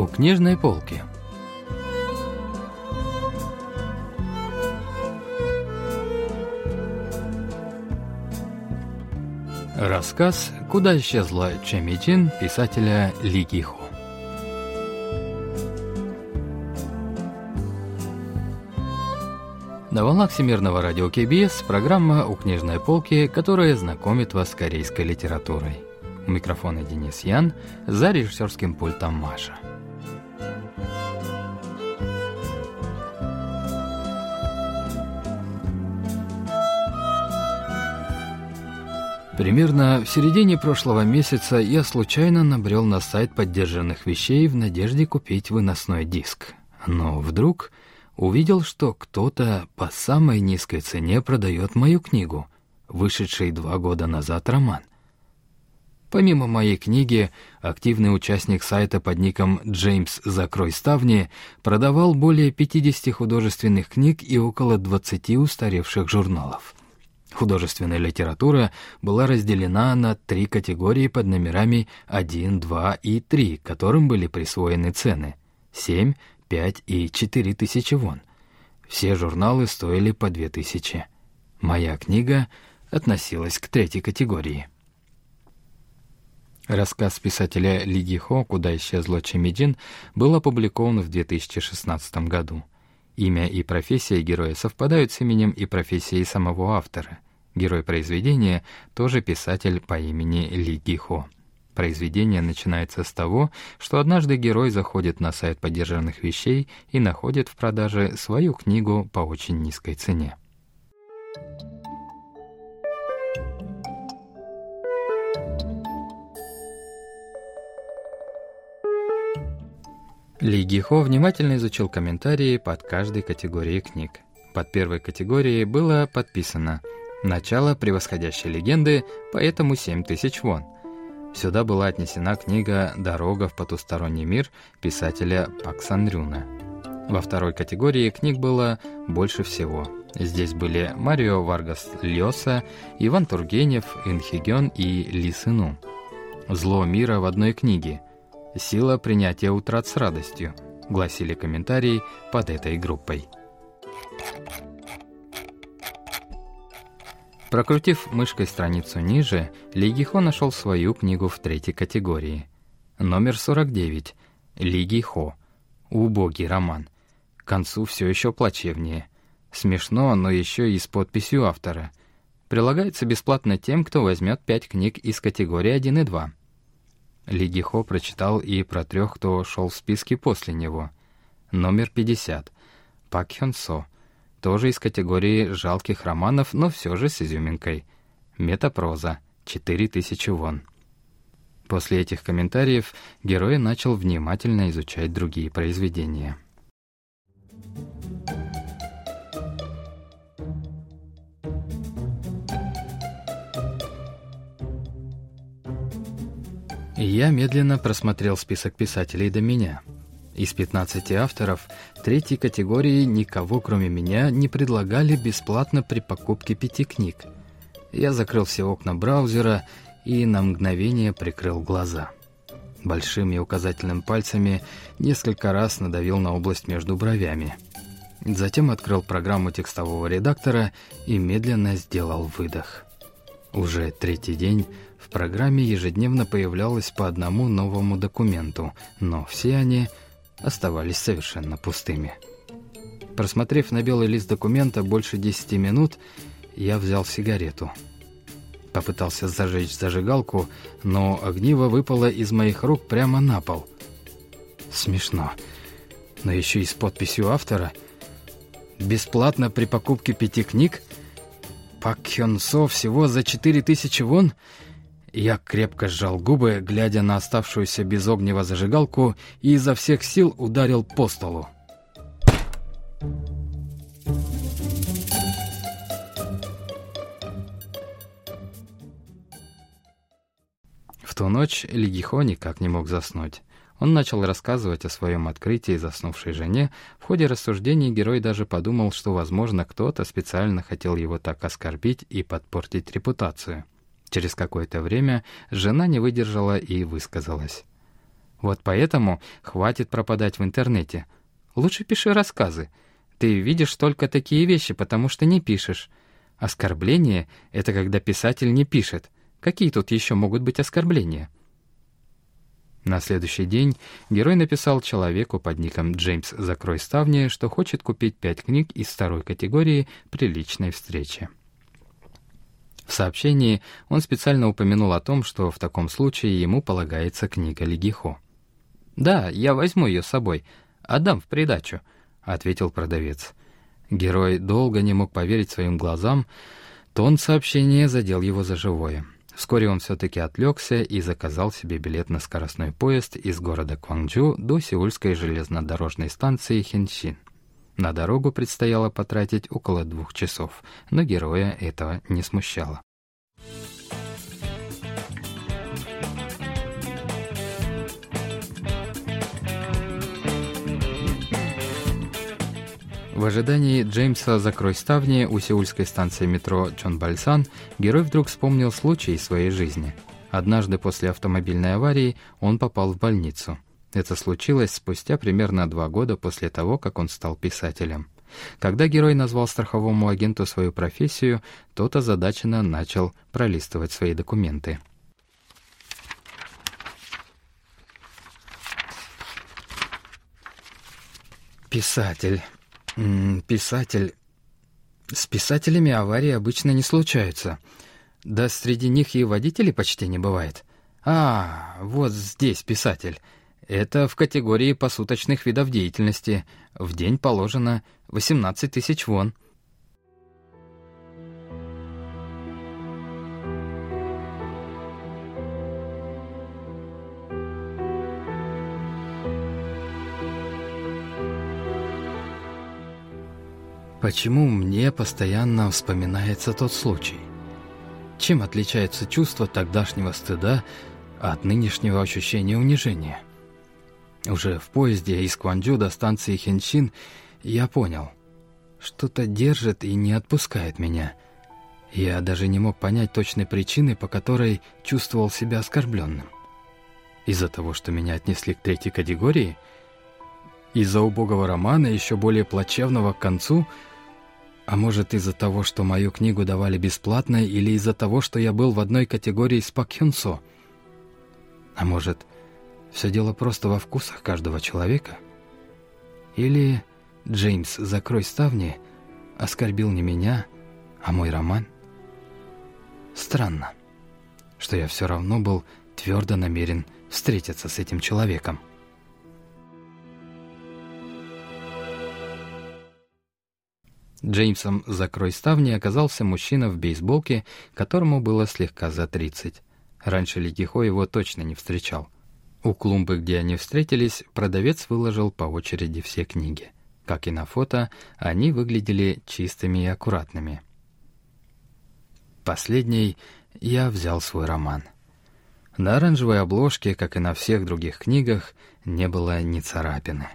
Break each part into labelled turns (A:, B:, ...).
A: у книжной полки. Рассказ «Куда исчезла Чемичин» писателя Ли Гихо. На волнах Всемирного радио КБС программа «У книжной полки», которая знакомит вас с корейской литературой. У микрофона Денис Ян, за режиссерским пультом Маша. Примерно в середине прошлого месяца я случайно набрел на сайт поддержанных вещей в надежде купить выносной диск. Но вдруг увидел, что кто-то по самой низкой цене продает мою книгу, вышедший два года назад роман. Помимо моей книги, активный участник сайта под ником «Джеймс, закрой ставни» продавал более 50 художественных книг и около 20 устаревших журналов. Художественная литература была разделена на три категории под номерами 1, 2 и 3, которым были присвоены цены — 7, 5 и 4 тысячи вон. Все журналы стоили по 2 тысячи. Моя книга относилась к третьей категории. Рассказ писателя Ли Гихо «Куда исчезла Чемидин» был опубликован в 2016 году. Имя и профессия героя совпадают с именем и профессией самого автора. Герой произведения тоже писатель по имени Ли Гихо. Произведение начинается с того, что однажды герой заходит на сайт подержанных вещей и находит в продаже свою книгу по очень низкой цене. Ли Гихо внимательно изучил комментарии под каждой категорией книг. Под первой категорией было подписано «Начало превосходящей легенды, поэтому 7000 вон», Сюда была отнесена книга «Дорога в потусторонний мир» писателя Пак Санрюна. Во второй категории книг было больше всего. Здесь были Марио Варгас Льоса, Иван Тургенев, Инхигён и Ли Сыну. «Зло мира в одной книге. Сила принятия утрат с радостью», гласили комментарии под этой группой. Прокрутив мышкой страницу ниже, Лигихо нашел свою книгу в третьей категории. Номер 49. Лигихо. Убогий роман. К концу все еще плачевнее. Смешно, но еще и с подписью автора. Прилагается бесплатно тем, кто возьмет пять книг из категории 1 и 2. Лигихо прочитал и про трех, кто шел в списке после него. Номер 50. Пак Хён Со тоже из категории жалких романов, но все же с изюминкой. Метапроза. 4000 вон. После этих комментариев герой начал внимательно изучать другие произведения. Я медленно просмотрел список писателей до меня — из 15 авторов третьей категории никого, кроме меня, не предлагали бесплатно при покупке пяти книг. Я закрыл все окна браузера и на мгновение прикрыл глаза. Большими указательным пальцами несколько раз надавил на область между бровями. Затем открыл программу текстового редактора и медленно сделал выдох. Уже третий день в программе ежедневно появлялось по одному новому документу, но все они — оставались совершенно пустыми. Просмотрев на белый лист документа больше 10 минут, я взял сигарету. Попытался зажечь зажигалку, но огниво выпало из моих рук прямо на пол. Смешно. Но еще и с подписью автора. Бесплатно при покупке пяти книг? Пак Хён Со всего за 4000 вон? Я крепко сжал губы, глядя на оставшуюся без огнева зажигалку, и изо всех сил ударил по столу. В ту ночь Лигихо никак не мог заснуть. Он начал рассказывать о своем открытии заснувшей жене. В ходе рассуждений герой даже подумал, что, возможно, кто-то специально хотел его так оскорбить и подпортить репутацию. Через какое-то время жена не выдержала и высказалась. Вот поэтому хватит пропадать в интернете. Лучше пиши рассказы. Ты видишь только такие вещи, потому что не пишешь. Оскорбление — это когда писатель не пишет. Какие тут еще могут быть оскорбления? На следующий день герой написал человеку под ником Джеймс «Закрой ставни», что хочет купить пять книг из второй категории при личной. В сообщении он специально упомянул о том, что в таком случае ему полагается книга Легихо. «Да, я возьму ее с собой. Отдам в придачу», — ответил продавец. Герой долго не мог поверить своим глазам, тон сообщения задел его за живое. Вскоре он все-таки отвлекся и заказал себе билет на скоростной поезд из города Кванджу до сеульской железнодорожной станции Хенсин. На дорогу предстояло потратить около двух часов, но героя этого не смущало. В ожидании Джеймса «Закрой ставни» у сеульской станции метро Чонбальсан герой вдруг вспомнил случай своей жизни. Однажды после автомобильной аварии он попал в больницу. Это случилось спустя примерно два года после того, как он стал писателем. Когда герой назвал страховому агенту свою профессию, тот озадаченно начал пролистывать свои документы. «Писатель», Писатель. С писателями аварии обычно не случаются. Да среди них и водителей почти не бывает. А, вот здесь писатель. Это в категории посуточных видов деятельности. В день положено 18 тысяч вон. Почему мне постоянно вспоминается тот случай? Чем отличается чувство тогдашнего стыда от нынешнего ощущения унижения? Уже в поезде из Кванджу до станции Хенчин я понял, что-то держит и не отпускает меня. Я даже не мог понять точной причины, по которой чувствовал себя оскорбленным. Из-за того, что меня отнесли к третьей категории? Из-за убогого романа, еще более плачевного к концу – а может, из-за того, что мою книгу давали бесплатно, или из-за того, что я был в одной категории с Пак Хюн Со? А может, все дело просто во вкусах каждого человека? Или Джеймс «Закрой ставни» оскорбил не меня, а мой роман? Странно, что я все равно был твердо намерен встретиться с этим человеком. Джеймсом «Закрой ставни» оказался мужчина в бейсболке, которому было слегка за 30. Раньше Ликихо его точно не встречал. У клумбы, где они встретились, продавец выложил по очереди все книги. Как и на фото, они выглядели чистыми и аккуратными. Последний я взял свой роман. На оранжевой обложке, как и на всех других книгах, не было ни царапины.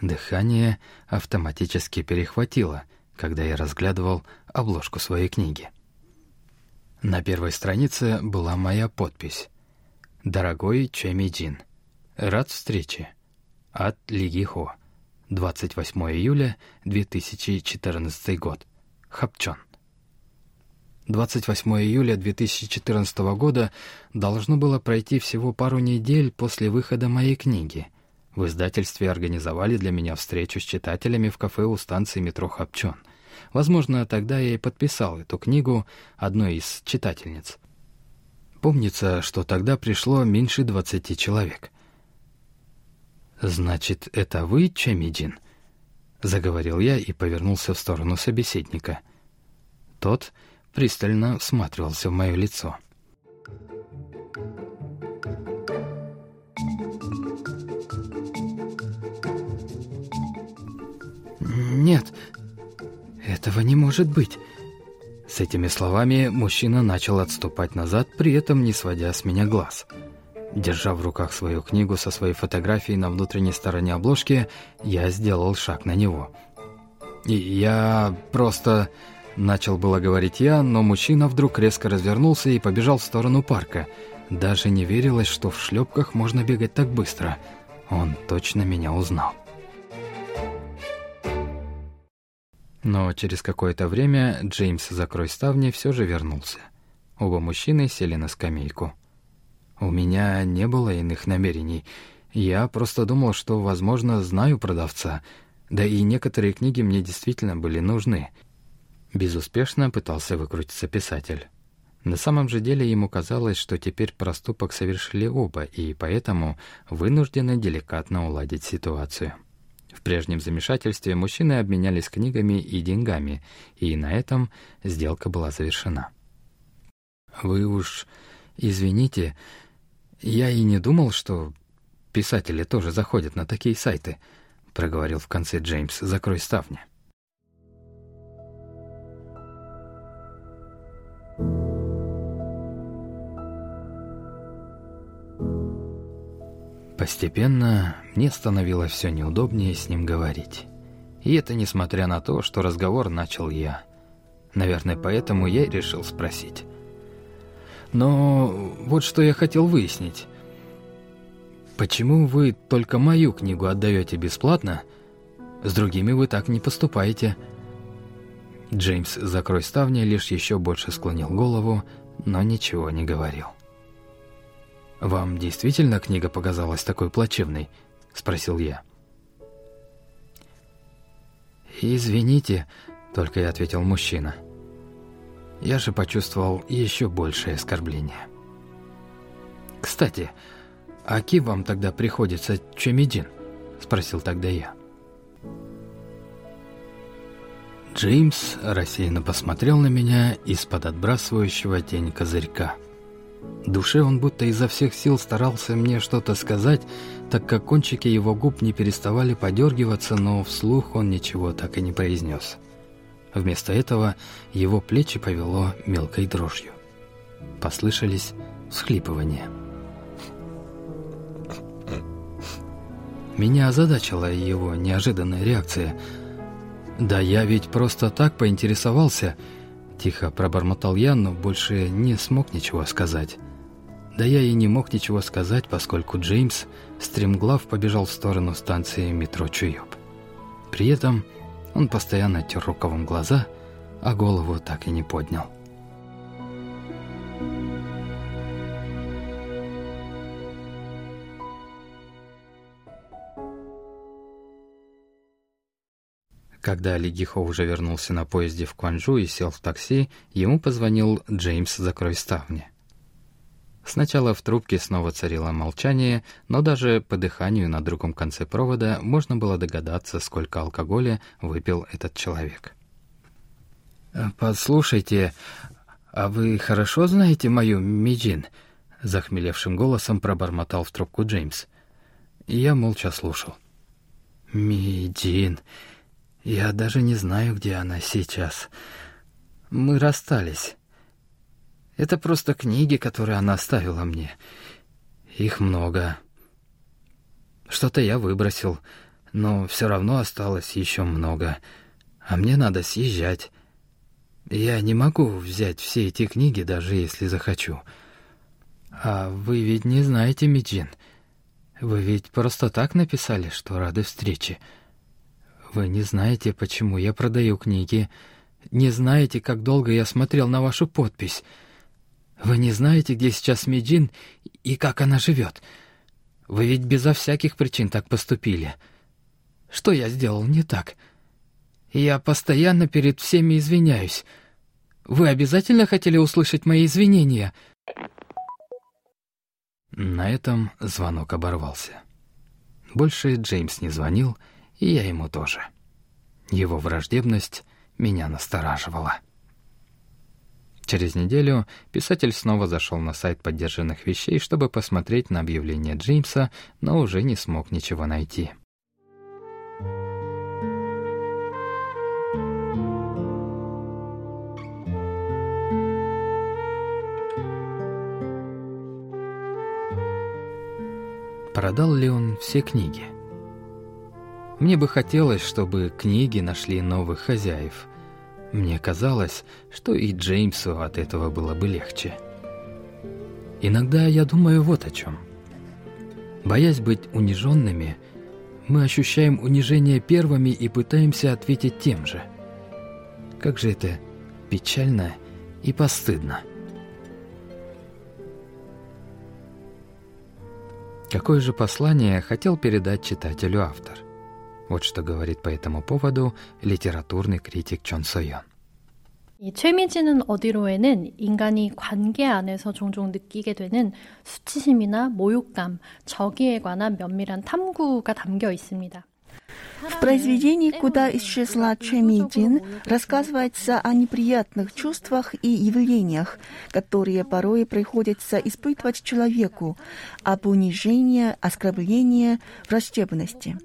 A: Дыхание автоматически перехватило — когда я разглядывал обложку своей книги. На первой странице была моя подпись. «Дорогой Чэмиджин, рад встрече. От Лигихо. 28 июля 2014 год. Хапчон». 28 июля 2014 года должно было пройти всего пару недель после выхода моей книги. В издательстве организовали для меня встречу с читателями в кафе у станции метро Хапчон. Возможно, тогда я и подписал эту книгу одной из читательниц. Помнится, что тогда пришло меньше двадцати человек. «Значит, это вы, Чемидин?» — заговорил я и повернулся в сторону собеседника. Тот пристально всматривался в мое лицо. «Нет, этого не может быть. С этими словами мужчина начал отступать назад, при этом не сводя с меня глаз. Держа в руках свою книгу со своей фотографией на внутренней стороне обложки, я сделал шаг на него. И я просто... Начал было говорить я, но мужчина вдруг резко развернулся и побежал в сторону парка. Даже не верилось, что в шлепках можно бегать так быстро. Он точно меня узнал. Но через какое-то время Джеймс «Закрой ставни» все же вернулся. Оба мужчины сели на скамейку. У меня не было иных намерений. Я просто думал, что, возможно, знаю продавца. Да и некоторые книги мне действительно были нужны. Безуспешно пытался выкрутиться писатель. На самом же деле ему казалось, что теперь проступок совершили оба, и поэтому вынуждены деликатно уладить ситуацию. В прежнем замешательстве мужчины обменялись книгами и деньгами, и на этом сделка была завершена. «Вы уж извините, я и не думал, что писатели тоже заходят на такие сайты», — проговорил в конце Джеймс. «Закрой ставни». Постепенно мне становилось все неудобнее с ним говорить. И это несмотря на то, что разговор начал я. Наверное, поэтому я и решил спросить. Но вот что я хотел выяснить. Почему вы только мою книгу отдаете бесплатно? С другими вы так не поступаете. Джеймс, закрой ставни, лишь еще больше склонил голову, но ничего не говорил. «Вам действительно книга показалась такой плачевной?» — спросил я. «Извините», — только и ответил мужчина. Я же почувствовал еще большее оскорбление. «Кстати, а кем вам тогда приходится Чемидин?» — спросил тогда я. Джеймс рассеянно посмотрел на меня из-под отбрасывающего тень козырька. Душе он будто изо всех сил старался мне что-то сказать, так как кончики его губ не переставали подергиваться, но вслух он ничего так и не произнес. Вместо этого его плечи повело мелкой дрожью. Послышались всхлипывания. Меня озадачила его неожиданная реакция. «Да я ведь просто так поинтересовался», — тихо пробормотал я, но больше не смог ничего сказать. Да я и не мог ничего сказать, поскольку Джеймс стремглав побежал в сторону станции метро Чуёб. При этом он постоянно тер рукавом глаза, а голову так и не поднял. Когда Ли Гихо уже вернулся на поезде в Кванджу и сел в такси, ему позвонил Джеймс «Закрой ставни». Сначала в трубке снова царило молчание, но даже по дыханию на другом конце провода можно было догадаться, сколько алкоголя выпил этот человек. «Послушайте, а вы хорошо знаете мою Миджин?» — захмелевшим голосом пробормотал в трубку Джеймс. Я молча слушал. «Миджин, я даже не знаю, где она сейчас. Мы расстались». Это просто книги, которые она оставила мне. Их много. Что-то я выбросил, но все равно осталось еще много. А мне надо съезжать. Я не могу взять все эти книги, даже если захочу. А вы ведь не знаете, Миджин. Вы ведь просто так написали, что рады встрече. Вы не знаете, почему я продаю книги. Не знаете, как долго я смотрел на вашу подпись. Вы не знаете, где сейчас Меджин и как она живет? Вы ведь безо всяких причин так поступили. Что я сделал не так? Я постоянно перед всеми извиняюсь. Вы обязательно хотели услышать мои извинения?» На этом звонок оборвался. Больше Джеймс не звонил, и я ему тоже. Его враждебность меня настораживала. Через неделю писатель снова зашел на сайт поддержанных вещей, чтобы посмотреть на объявление Джеймса, но уже не смог ничего найти. Продал ли он все книги? Мне бы хотелось, чтобы книги нашли новых хозяев — мне казалось, что и Джеймсу от этого было бы легче. Иногда я думаю вот о чем. Боясь быть униженными, мы ощущаем унижение первыми и пытаемся ответить тем же. Как же это печально и постыдно. Какое же послание хотел передать читателю автор? Вот что говорит по этому поводу литературный критик Чон Сойон.
B: 이 최미진은 어디로에는 인간이 관계 안에서 종종 느끼게 되는 수치심이나 모욕감, 저기에 관한 면밀한 탐구가 담겨 있습니다.
C: В произведении «Куда исчезла Чемидин» рассказывается о неприятных чувствах и явлениях, которые порой приходится испытывать человеку, об унижении, оскорблении, враждебности.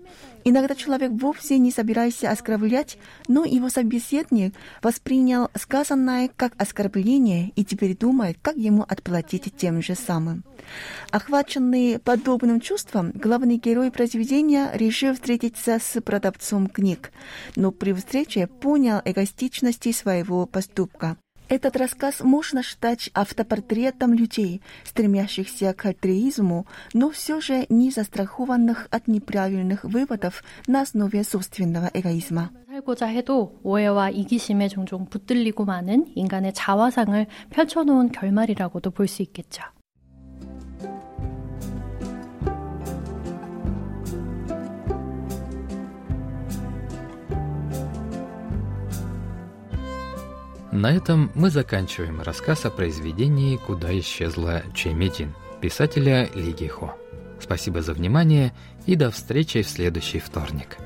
C: Иногда человек вовсе не собирается оскорблять, но его собеседник воспринял сказанное как оскорбление и теперь думает, как ему отплатить тем же самым. Охваченный подобным чувством, главный герой произведения решил встретиться с продавцом книг, но при встрече понял эгоистичности своего поступка. Этот рассказ можно считать автопортретом людей, стремящихся к альтруизму, но все же не застрахованных от неправильных выводов на основе собственного эгоизма.
B: 살고자 해도 오해와 이기심에 종종 붙들리고 마는 인간의 자화상을 펼쳐놓은 결말이라고도 볼 수 있겠죠.
A: На этом мы заканчиваем рассказ о произведении «Куда исчезла Чемидин» писателя Ли Гихо. Спасибо за внимание и до встречи в следующий вторник.